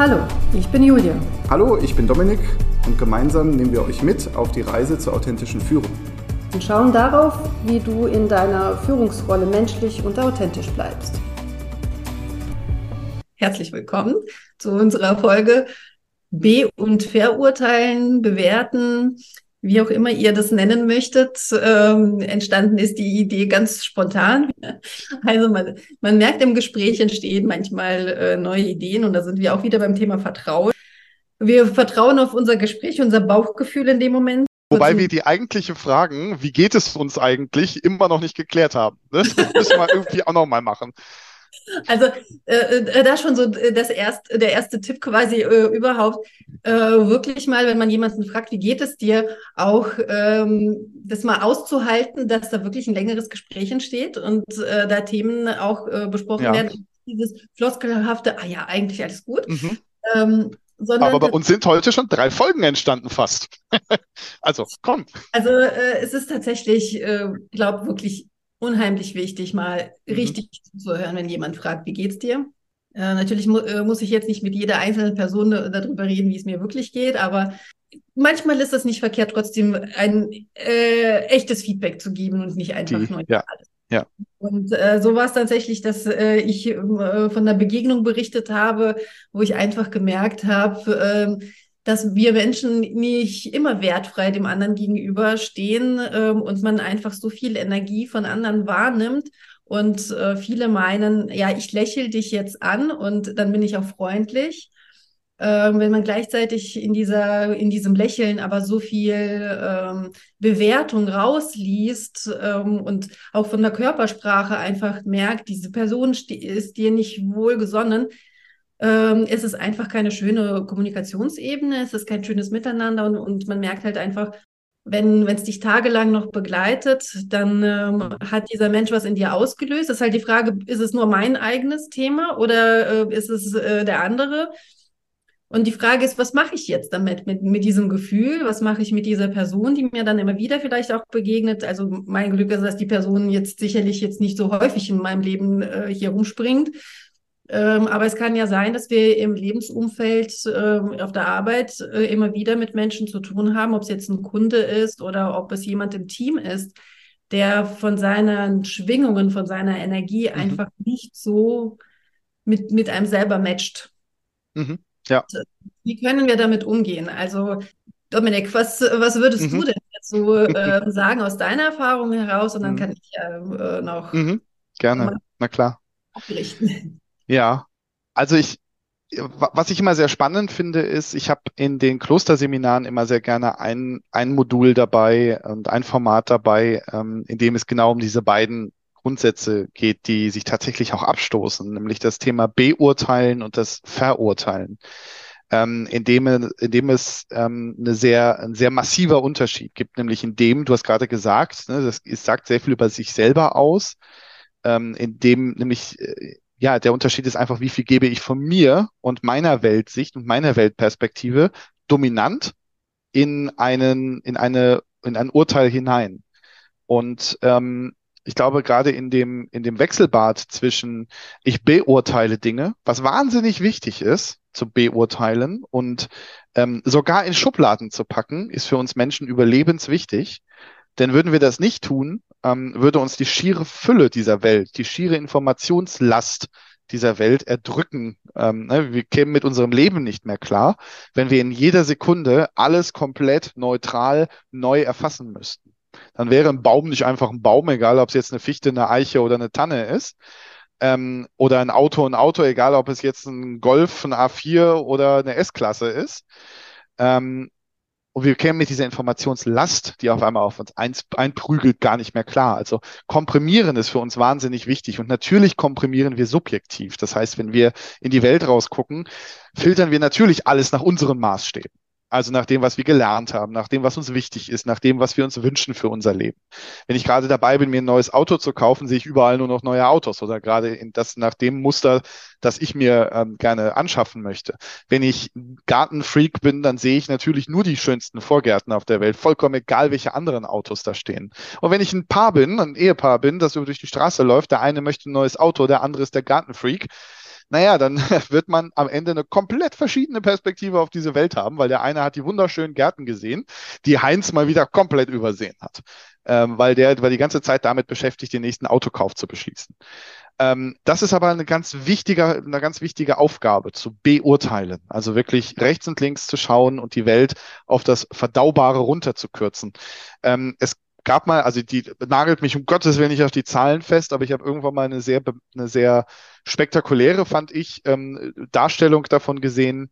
Hallo, ich bin Julia. Hallo, ich bin Dominik und gemeinsam nehmen wir euch mit auf die Reise zur authentischen Führung. Und schauen darauf, wie du in deiner Führungsrolle menschlich und authentisch bleibst. Herzlich willkommen zu unserer Folge Be- und Verurteilen, Bewerten, wie auch immer ihr das nennen möchtet. Ähm, entstanden ist die Idee ganz spontan. Also man, man merkt im Gespräch entstehen manchmal äh, neue Ideen und da sind wir auch wieder beim Thema Vertrauen. Wir vertrauen auf unser Gespräch, unser Bauchgefühl in dem Moment. Wobei wir die eigentliche Fragen, wie geht es uns eigentlich, immer noch nicht geklärt haben. Das müssen wir irgendwie auch noch mal machen. Also äh, äh, da schon so äh, das erste, der erste Tipp quasi äh, überhaupt, äh, wirklich mal, wenn man jemanden fragt, wie geht es dir, auch ähm, das mal auszuhalten, dass da wirklich ein längeres Gespräch entsteht und äh, da Themen auch äh, besprochen ja. werden. Dieses floskelhafte, ah ja, eigentlich alles gut. Mhm. Ähm, aber bei uns sind heute schon drei Folgen entstanden fast. also komm. Also äh, es ist tatsächlich, äh, glaube wirklich unheimlich wichtig, mal mhm. richtig zuzuhören, wenn jemand fragt, wie geht's dir? Äh, natürlich mu äh, muss ich jetzt nicht mit jeder einzelnen Person darüber reden, wie es mir wirklich geht, aber manchmal ist es nicht verkehrt, trotzdem ein äh, echtes Feedback zu geben und nicht einfach nur ja. alles. Ja. Und äh, so war es tatsächlich, dass äh, ich äh, von einer Begegnung berichtet habe, wo ich einfach gemerkt habe, äh, dass wir Menschen nicht immer wertfrei dem anderen gegenüber stehen ähm, und man einfach so viel Energie von anderen wahrnimmt. Und äh, viele meinen, ja, ich lächle dich jetzt an und dann bin ich auch freundlich. Ähm, wenn man gleichzeitig in dieser, in diesem Lächeln aber so viel ähm, Bewertung rausliest ähm, und auch von der Körpersprache einfach merkt, diese Person ist dir nicht wohlgesonnen, ähm, es ist einfach keine schöne Kommunikationsebene, es ist kein schönes Miteinander und, und man merkt halt einfach, wenn es dich tagelang noch begleitet, dann ähm, hat dieser Mensch was in dir ausgelöst. Das ist halt die Frage, ist es nur mein eigenes Thema oder äh, ist es äh, der andere? Und die Frage ist, was mache ich jetzt damit, mit, mit diesem Gefühl? Was mache ich mit dieser Person, die mir dann immer wieder vielleicht auch begegnet? Also mein Glück ist, dass die Person jetzt sicherlich jetzt nicht so häufig in meinem Leben äh, hier rumspringt. Ähm, aber es kann ja sein, dass wir im Lebensumfeld ähm, auf der Arbeit äh, immer wieder mit Menschen zu tun haben, ob es jetzt ein Kunde ist oder ob es jemand im Team ist, der von seinen Schwingungen, von seiner Energie mhm. einfach nicht so mit, mit einem selber matcht. Mhm. Ja. Äh, wie können wir damit umgehen? Also, Dominik, was, was würdest mhm. du denn dazu äh, sagen aus deiner Erfahrung heraus? Und dann mhm. kann ich ja äh, noch. Mhm. Gerne, na klar. Abrichten. Ja, also ich, was ich immer sehr spannend finde, ist, ich habe in den Klosterseminaren immer sehr gerne ein, ein Modul dabei und ein Format dabei, ähm, in dem es genau um diese beiden Grundsätze geht, die sich tatsächlich auch abstoßen, nämlich das Thema Beurteilen und das Verurteilen. Ähm, in, dem, in dem es ähm, eine sehr, ein sehr massiver Unterschied gibt, nämlich in dem, du hast gerade gesagt, ne, das, sagt sehr viel über sich selber aus, ähm, in dem nämlich äh, ja, der Unterschied ist einfach, wie viel gebe ich von mir und meiner Weltsicht und meiner Weltperspektive dominant in einen, in eine, in ein Urteil hinein. Und ähm, ich glaube, gerade in dem, in dem Wechselbad zwischen ich beurteile Dinge, was wahnsinnig wichtig ist, zu beurteilen und ähm, sogar in Schubladen zu packen, ist für uns Menschen überlebenswichtig. Denn würden wir das nicht tun, ähm, würde uns die schiere Fülle dieser Welt, die schiere Informationslast dieser Welt erdrücken. Ähm, ne? Wir kämen mit unserem Leben nicht mehr klar, wenn wir in jeder Sekunde alles komplett neutral neu erfassen müssten. Dann wäre ein Baum nicht einfach ein Baum, egal ob es jetzt eine Fichte, eine Eiche oder eine Tanne ist. Ähm, oder ein Auto, ein Auto, egal ob es jetzt ein Golf, ein A4 oder eine S-Klasse ist. Ähm, und wir kämen mit dieser Informationslast, die auf einmal auf uns einprügelt, gar nicht mehr klar. Also komprimieren ist für uns wahnsinnig wichtig. Und natürlich komprimieren wir subjektiv. Das heißt, wenn wir in die Welt rausgucken, filtern wir natürlich alles nach unseren Maßstäben. Also nach dem, was wir gelernt haben, nach dem, was uns wichtig ist, nach dem, was wir uns wünschen für unser Leben. Wenn ich gerade dabei bin, mir ein neues Auto zu kaufen, sehe ich überall nur noch neue Autos oder gerade in das nach dem Muster, das ich mir ähm, gerne anschaffen möchte. Wenn ich Gartenfreak bin, dann sehe ich natürlich nur die schönsten Vorgärten auf der Welt, vollkommen egal, welche anderen Autos da stehen. Und wenn ich ein Paar bin, ein Ehepaar bin, das über durch die Straße läuft, der eine möchte ein neues Auto, der andere ist der Gartenfreak, naja, dann wird man am Ende eine komplett verschiedene Perspektive auf diese Welt haben, weil der eine hat die wunderschönen Gärten gesehen, die Heinz mal wieder komplett übersehen hat, ähm, weil der war die ganze Zeit damit beschäftigt, den nächsten Autokauf zu beschließen. Ähm, das ist aber eine ganz wichtige, eine ganz wichtige Aufgabe zu beurteilen. Also wirklich rechts und links zu schauen und die Welt auf das Verdaubare runterzukürzen. Ähm, es gab mal, also die nagelt mich um Gottes Willen nicht auf die Zahlen fest, aber ich habe irgendwann mal eine sehr, eine sehr spektakuläre, fand ich, ähm, Darstellung davon gesehen,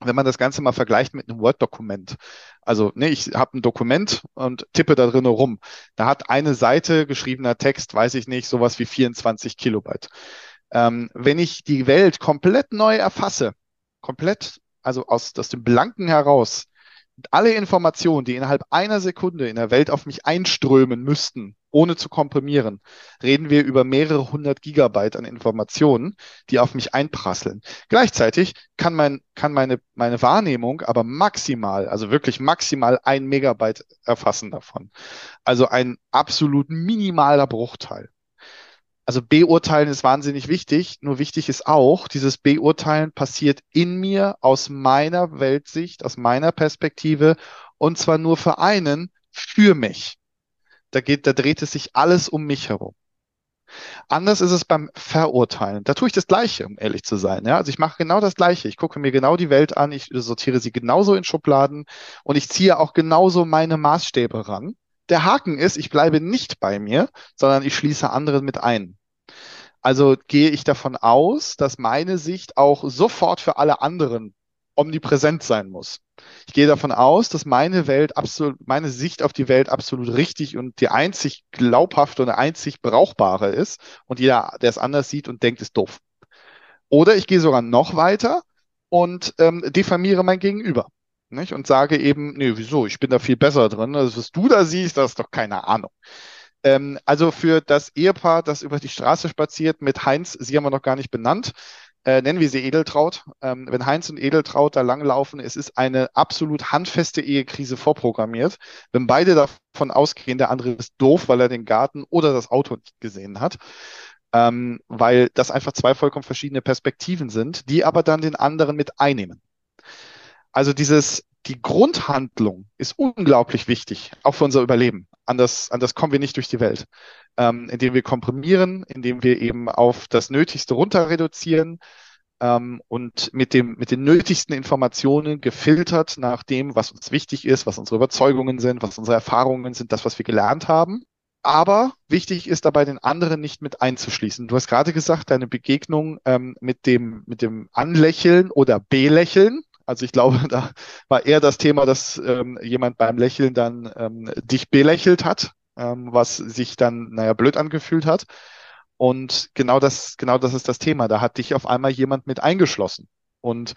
wenn man das Ganze mal vergleicht mit einem Word-Dokument. Also, ne, ich habe ein Dokument und tippe da drin rum. Da hat eine Seite geschriebener Text, weiß ich nicht, sowas wie 24 Kilobyte. Ähm, wenn ich die Welt komplett neu erfasse, komplett, also aus, aus dem Blanken heraus, alle Informationen, die innerhalb einer Sekunde in der Welt auf mich einströmen müssten, ohne zu komprimieren, reden wir über mehrere hundert Gigabyte an Informationen, die auf mich einprasseln. Gleichzeitig kann, mein, kann meine, meine Wahrnehmung aber maximal, also wirklich maximal ein Megabyte erfassen davon. Also ein absolut minimaler Bruchteil also beurteilen ist wahnsinnig wichtig, nur wichtig ist auch, dieses Beurteilen passiert in mir aus meiner Weltsicht, aus meiner Perspektive und zwar nur für einen, für mich. Da geht, da dreht es sich alles um mich herum. Anders ist es beim Verurteilen. Da tue ich das Gleiche, um ehrlich zu sein. Ja? Also ich mache genau das Gleiche. Ich gucke mir genau die Welt an, ich sortiere sie genauso in Schubladen und ich ziehe auch genauso meine Maßstäbe ran. Der Haken ist, ich bleibe nicht bei mir, sondern ich schließe andere mit ein. Also gehe ich davon aus, dass meine Sicht auch sofort für alle anderen omnipräsent sein muss. Ich gehe davon aus, dass meine Welt absolut, meine Sicht auf die Welt absolut richtig und die einzig glaubhafte und einzig brauchbare ist und jeder, der es anders sieht und denkt, ist doof. Oder ich gehe sogar noch weiter und ähm, diffamiere mein Gegenüber. Nicht? Und sage eben, nee, wieso, ich bin da viel besser drin. Also, was du da siehst, das ist doch keine Ahnung. Ähm, also für das Ehepaar, das über die Straße spaziert mit Heinz, sie haben wir noch gar nicht benannt, äh, nennen wir sie Edeltraut. Ähm, wenn Heinz und Edeltraut da langlaufen, es ist eine absolut handfeste Ehekrise vorprogrammiert. Wenn beide davon ausgehen, der andere ist doof, weil er den Garten oder das Auto nicht gesehen hat. Ähm, weil das einfach zwei vollkommen verschiedene Perspektiven sind, die aber dann den anderen mit einnehmen. Also dieses, die Grundhandlung ist unglaublich wichtig, auch für unser Überleben. Anders, anders kommen wir nicht durch die Welt. Ähm, indem wir komprimieren, indem wir eben auf das Nötigste runter reduzieren ähm, und mit, dem, mit den nötigsten Informationen gefiltert nach dem, was uns wichtig ist, was unsere Überzeugungen sind, was unsere Erfahrungen sind, das, was wir gelernt haben. Aber wichtig ist dabei, den anderen nicht mit einzuschließen. Du hast gerade gesagt, deine Begegnung ähm, mit, dem, mit dem Anlächeln oder Belächeln, also ich glaube, da war eher das Thema, dass ähm, jemand beim Lächeln dann ähm, dich belächelt hat, ähm, was sich dann, naja, blöd angefühlt hat. Und genau das, genau das ist das Thema. Da hat dich auf einmal jemand mit eingeschlossen und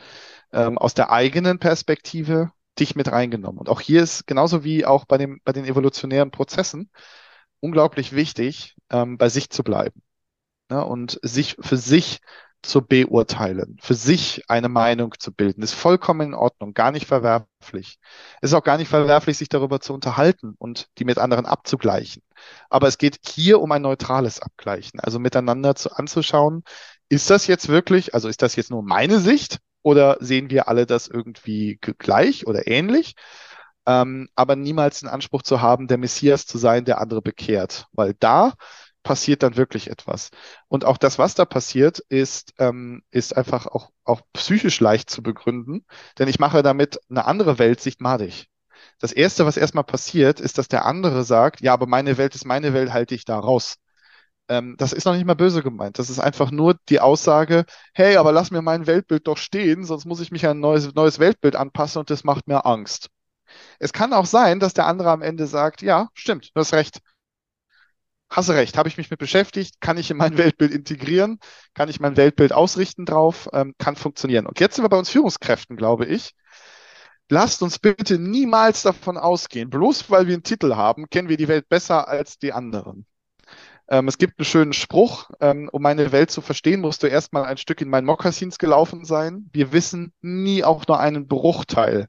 ähm, aus der eigenen Perspektive dich mit reingenommen. Und auch hier ist genauso wie auch bei dem, bei den evolutionären Prozessen unglaublich wichtig, ähm, bei sich zu bleiben. Ne? Und sich für sich zu beurteilen, für sich eine Meinung zu bilden, ist vollkommen in Ordnung, gar nicht verwerflich. Es ist auch gar nicht verwerflich, sich darüber zu unterhalten und die mit anderen abzugleichen. Aber es geht hier um ein neutrales Abgleichen, also miteinander zu, anzuschauen, ist das jetzt wirklich, also ist das jetzt nur meine Sicht oder sehen wir alle das irgendwie gleich oder ähnlich? Ähm, aber niemals den Anspruch zu haben, der Messias zu sein, der andere bekehrt, weil da passiert dann wirklich etwas. Und auch das, was da passiert, ist, ähm, ist einfach auch, auch psychisch leicht zu begründen, denn ich mache damit eine andere Weltsicht madig. Das Erste, was erstmal passiert, ist, dass der andere sagt, ja, aber meine Welt ist meine Welt, halte ich da raus. Ähm, das ist noch nicht mal böse gemeint. Das ist einfach nur die Aussage, hey, aber lass mir mein Weltbild doch stehen, sonst muss ich mich an ein neues, neues Weltbild anpassen und das macht mir Angst. Es kann auch sein, dass der andere am Ende sagt, ja, stimmt, du hast recht hast du recht, habe ich mich mit beschäftigt, kann ich in mein Weltbild integrieren, kann ich mein Weltbild ausrichten drauf, ähm, kann funktionieren. Und jetzt sind wir bei uns Führungskräften, glaube ich. Lasst uns bitte niemals davon ausgehen, bloß weil wir einen Titel haben, kennen wir die Welt besser als die anderen. Ähm, es gibt einen schönen Spruch, ähm, um meine Welt zu verstehen, musst du erstmal ein Stück in meinen Mokassins gelaufen sein. Wir wissen nie auch nur einen Bruchteil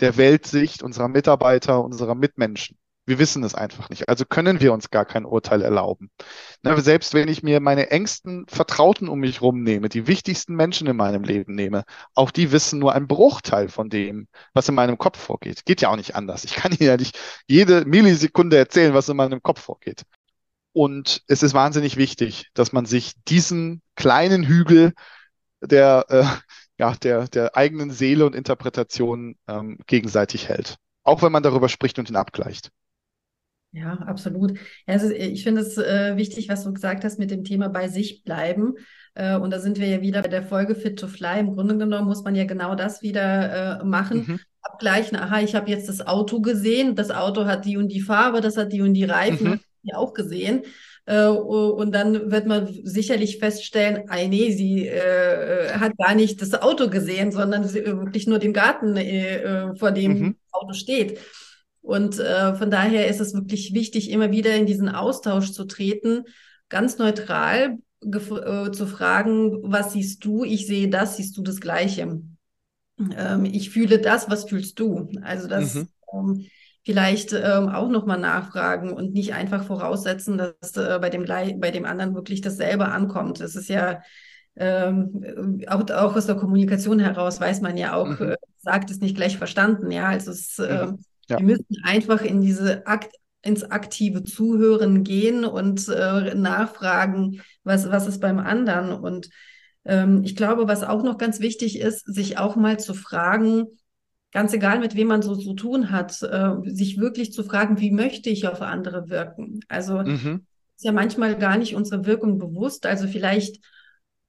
der Weltsicht unserer Mitarbeiter, unserer Mitmenschen. Wir wissen es einfach nicht. Also können wir uns gar kein Urteil erlauben. Ne, selbst wenn ich mir meine engsten Vertrauten um mich rumnehme, die wichtigsten Menschen in meinem Leben nehme, auch die wissen nur einen Bruchteil von dem, was in meinem Kopf vorgeht. Geht ja auch nicht anders. Ich kann Ihnen ja nicht jede Millisekunde erzählen, was in meinem Kopf vorgeht. Und es ist wahnsinnig wichtig, dass man sich diesen kleinen Hügel der, äh, ja, der, der eigenen Seele und Interpretation ähm, gegenseitig hält. Auch wenn man darüber spricht und ihn abgleicht. Ja, absolut. Also ich finde es äh, wichtig, was du gesagt hast mit dem Thema bei sich bleiben. Äh, und da sind wir ja wieder bei der Folge Fit to Fly. Im Grunde genommen muss man ja genau das wieder äh, machen. Mhm. Abgleichen, aha, ich habe jetzt das Auto gesehen, das Auto hat die und die Farbe, das hat die und die Reifen, mhm. die auch gesehen. Äh, und dann wird man sicherlich feststellen, ah, nee, sie äh, hat gar nicht das Auto gesehen, sondern sie, wirklich nur den Garten, äh, vor dem mhm. Auto steht. Und äh, von daher ist es wirklich wichtig, immer wieder in diesen Austausch zu treten, ganz neutral äh, zu fragen, was siehst du? Ich sehe das, siehst du das Gleiche? Ähm, ich fühle das, was fühlst du? Also das mhm. ähm, vielleicht ähm, auch nochmal nachfragen und nicht einfach voraussetzen, dass äh, bei, dem, bei dem anderen wirklich dasselbe ankommt. Es ist ja ähm, auch, auch aus der Kommunikation heraus weiß man ja auch, mhm. äh, sagt es nicht gleich verstanden. Ja, also es, äh, ja. Wir müssen einfach in diese Akt, ins aktive Zuhören gehen und äh, nachfragen, was, was ist beim anderen. Und ähm, ich glaube, was auch noch ganz wichtig ist, sich auch mal zu fragen, ganz egal mit wem man so zu tun hat, äh, sich wirklich zu fragen, wie möchte ich auf andere wirken? Also mhm. ist ja manchmal gar nicht unsere Wirkung bewusst. Also vielleicht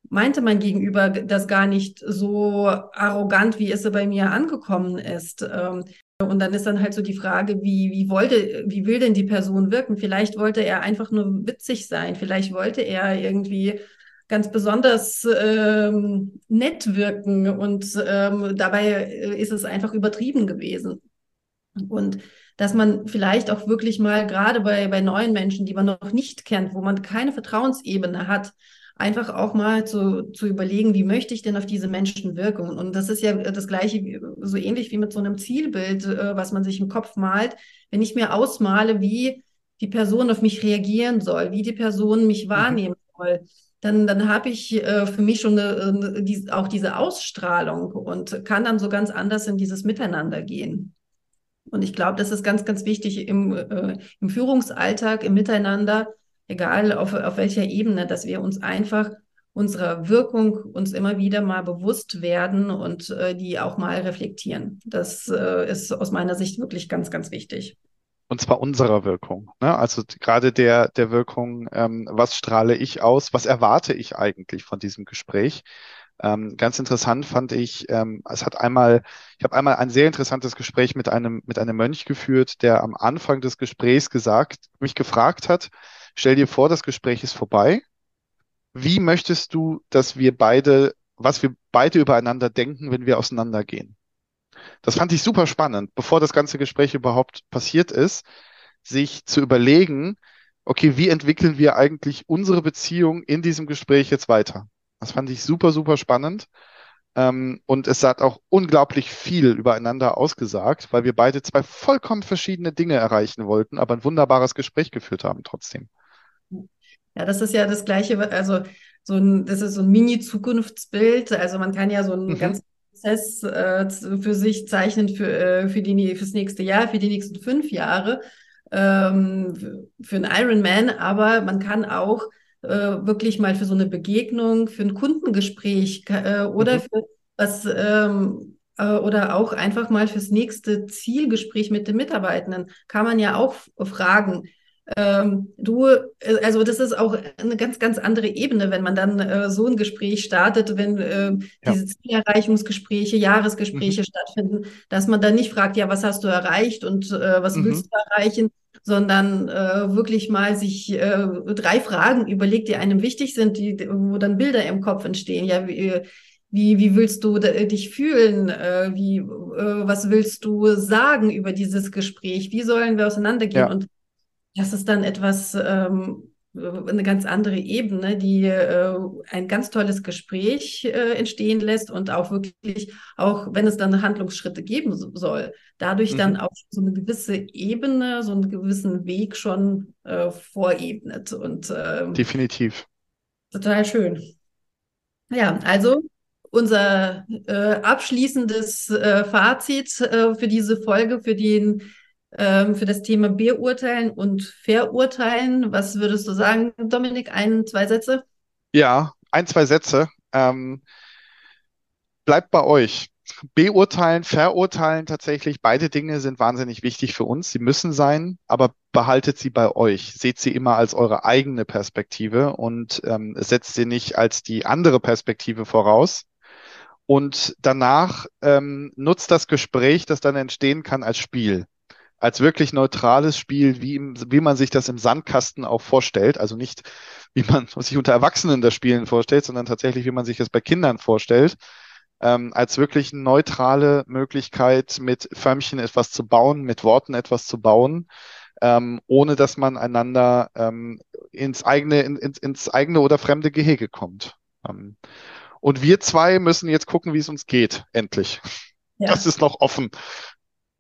meinte mein Gegenüber das gar nicht so arrogant, wie es bei mir angekommen ist. Ähm, und dann ist dann halt so die Frage, wie, wie wollte, wie will denn die Person wirken? Vielleicht wollte er einfach nur witzig sein. Vielleicht wollte er irgendwie ganz besonders ähm, nett wirken und ähm, dabei ist es einfach übertrieben gewesen. Und dass man vielleicht auch wirklich mal gerade bei, bei neuen Menschen, die man noch nicht kennt, wo man keine Vertrauensebene hat, einfach auch mal zu, zu überlegen, wie möchte ich denn auf diese Menschen wirken? Und das ist ja das Gleiche, so ähnlich wie mit so einem Zielbild, äh, was man sich im Kopf malt. Wenn ich mir ausmale, wie die Person auf mich reagieren soll, wie die Person mich mhm. wahrnehmen mhm. soll, dann, dann habe ich äh, für mich schon eine, eine, die, auch diese Ausstrahlung und kann dann so ganz anders in dieses Miteinander gehen. Und ich glaube, das ist ganz, ganz wichtig im, äh, im Führungsalltag, im Miteinander, egal auf, auf welcher Ebene, dass wir uns einfach unserer Wirkung uns immer wieder mal bewusst werden und äh, die auch mal reflektieren. Das äh, ist aus meiner Sicht wirklich ganz, ganz wichtig. Und zwar unserer Wirkung. Ne? Also gerade der, der Wirkung, ähm, was strahle ich aus, was erwarte ich eigentlich von diesem Gespräch? Ähm, ganz interessant fand ich, ähm, es hat einmal, ich habe einmal ein sehr interessantes Gespräch mit einem, mit einem Mönch geführt, der am Anfang des Gesprächs gesagt, mich gefragt hat, Stell dir vor, das Gespräch ist vorbei. Wie möchtest du, dass wir beide, was wir beide übereinander denken, wenn wir auseinandergehen? Das fand ich super spannend, bevor das ganze Gespräch überhaupt passiert ist, sich zu überlegen, okay, wie entwickeln wir eigentlich unsere Beziehung in diesem Gespräch jetzt weiter? Das fand ich super, super spannend. Ähm, und es hat auch unglaublich viel übereinander ausgesagt, weil wir beide zwei vollkommen verschiedene Dinge erreichen wollten, aber ein wunderbares Gespräch geführt haben trotzdem. Ja, das ist ja das Gleiche, also so ein, das ist so ein Mini-Zukunftsbild. Also man kann ja so einen mhm. ganzen Prozess äh, für sich zeichnen für, äh, für die, fürs nächste Jahr, für die nächsten fünf Jahre, ähm, für einen Ironman, aber man kann auch äh, wirklich mal für so eine Begegnung, für ein Kundengespräch äh, oder mhm. für was ähm, äh, oder auch einfach mal fürs nächste Zielgespräch mit den Mitarbeitenden kann man ja auch fragen, ähm, du, äh, also das ist auch eine ganz, ganz andere Ebene, wenn man dann äh, so ein Gespräch startet, wenn äh, ja. diese Zielerreichungsgespräche, Jahresgespräche mhm. stattfinden, dass man dann nicht fragt, ja, was hast du erreicht und äh, was mhm. willst du erreichen, sondern äh, wirklich mal sich äh, drei Fragen überlegt, die einem wichtig sind, die, wo dann Bilder im Kopf entstehen. Ja, wie, wie, wie willst du dich fühlen? Äh, wie, äh, was willst du sagen über dieses Gespräch? Wie sollen wir auseinandergehen? Ja. Und das ist dann etwas, ähm, eine ganz andere Ebene, die äh, ein ganz tolles Gespräch äh, entstehen lässt und auch wirklich, auch wenn es dann Handlungsschritte geben soll, dadurch mhm. dann auch so eine gewisse Ebene, so einen gewissen Weg schon äh, vorebnet. Und, ähm, Definitiv. Total schön. Ja, also unser äh, abschließendes äh, Fazit äh, für diese Folge, für den ähm, für das Thema Beurteilen und Verurteilen. Was würdest du sagen, Dominik? Ein, zwei Sätze? Ja, ein, zwei Sätze. Ähm, bleibt bei euch. Beurteilen, verurteilen tatsächlich, beide Dinge sind wahnsinnig wichtig für uns. Sie müssen sein, aber behaltet sie bei euch. Seht sie immer als eure eigene Perspektive und ähm, setzt sie nicht als die andere Perspektive voraus. Und danach ähm, nutzt das Gespräch, das dann entstehen kann, als Spiel als wirklich neutrales Spiel, wie, im, wie man sich das im Sandkasten auch vorstellt. Also nicht, wie man sich unter Erwachsenen das Spielen vorstellt, sondern tatsächlich, wie man sich das bei Kindern vorstellt. Ähm, als wirklich neutrale Möglichkeit, mit Förmchen etwas zu bauen, mit Worten etwas zu bauen, ähm, ohne dass man einander ähm, ins eigene, in, ins, eigene oder fremde Gehege kommt. Ähm, und wir zwei müssen jetzt gucken, wie es uns geht, endlich. Ja. Das ist noch offen.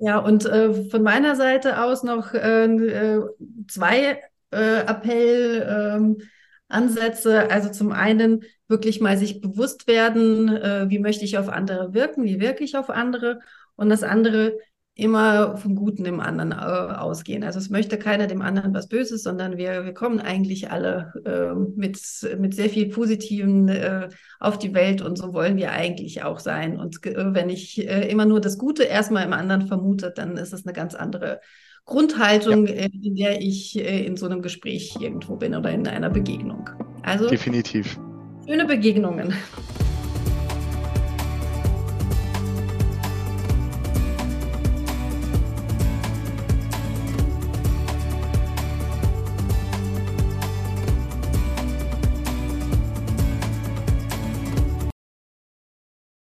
Ja, und äh, von meiner Seite aus noch äh, äh zwei äh, Appellansätze. Ähm, also zum einen wirklich mal sich bewusst werden, äh, wie möchte ich auf andere wirken, wie wirke ich auf andere. Und das andere, immer vom Guten im anderen äh, ausgehen. Also es möchte keiner dem anderen was Böses, sondern wir, wir kommen eigentlich alle äh, mit, mit sehr viel Positiven äh, auf die Welt und so wollen wir eigentlich auch sein. Und äh, wenn ich äh, immer nur das Gute erstmal im anderen vermute, dann ist es eine ganz andere Grundhaltung, ja. Äh, in der ich in so einem Gespräch irgendwo bin oder in einer Begegnung. Also definitiv. Schöne Begegnungen.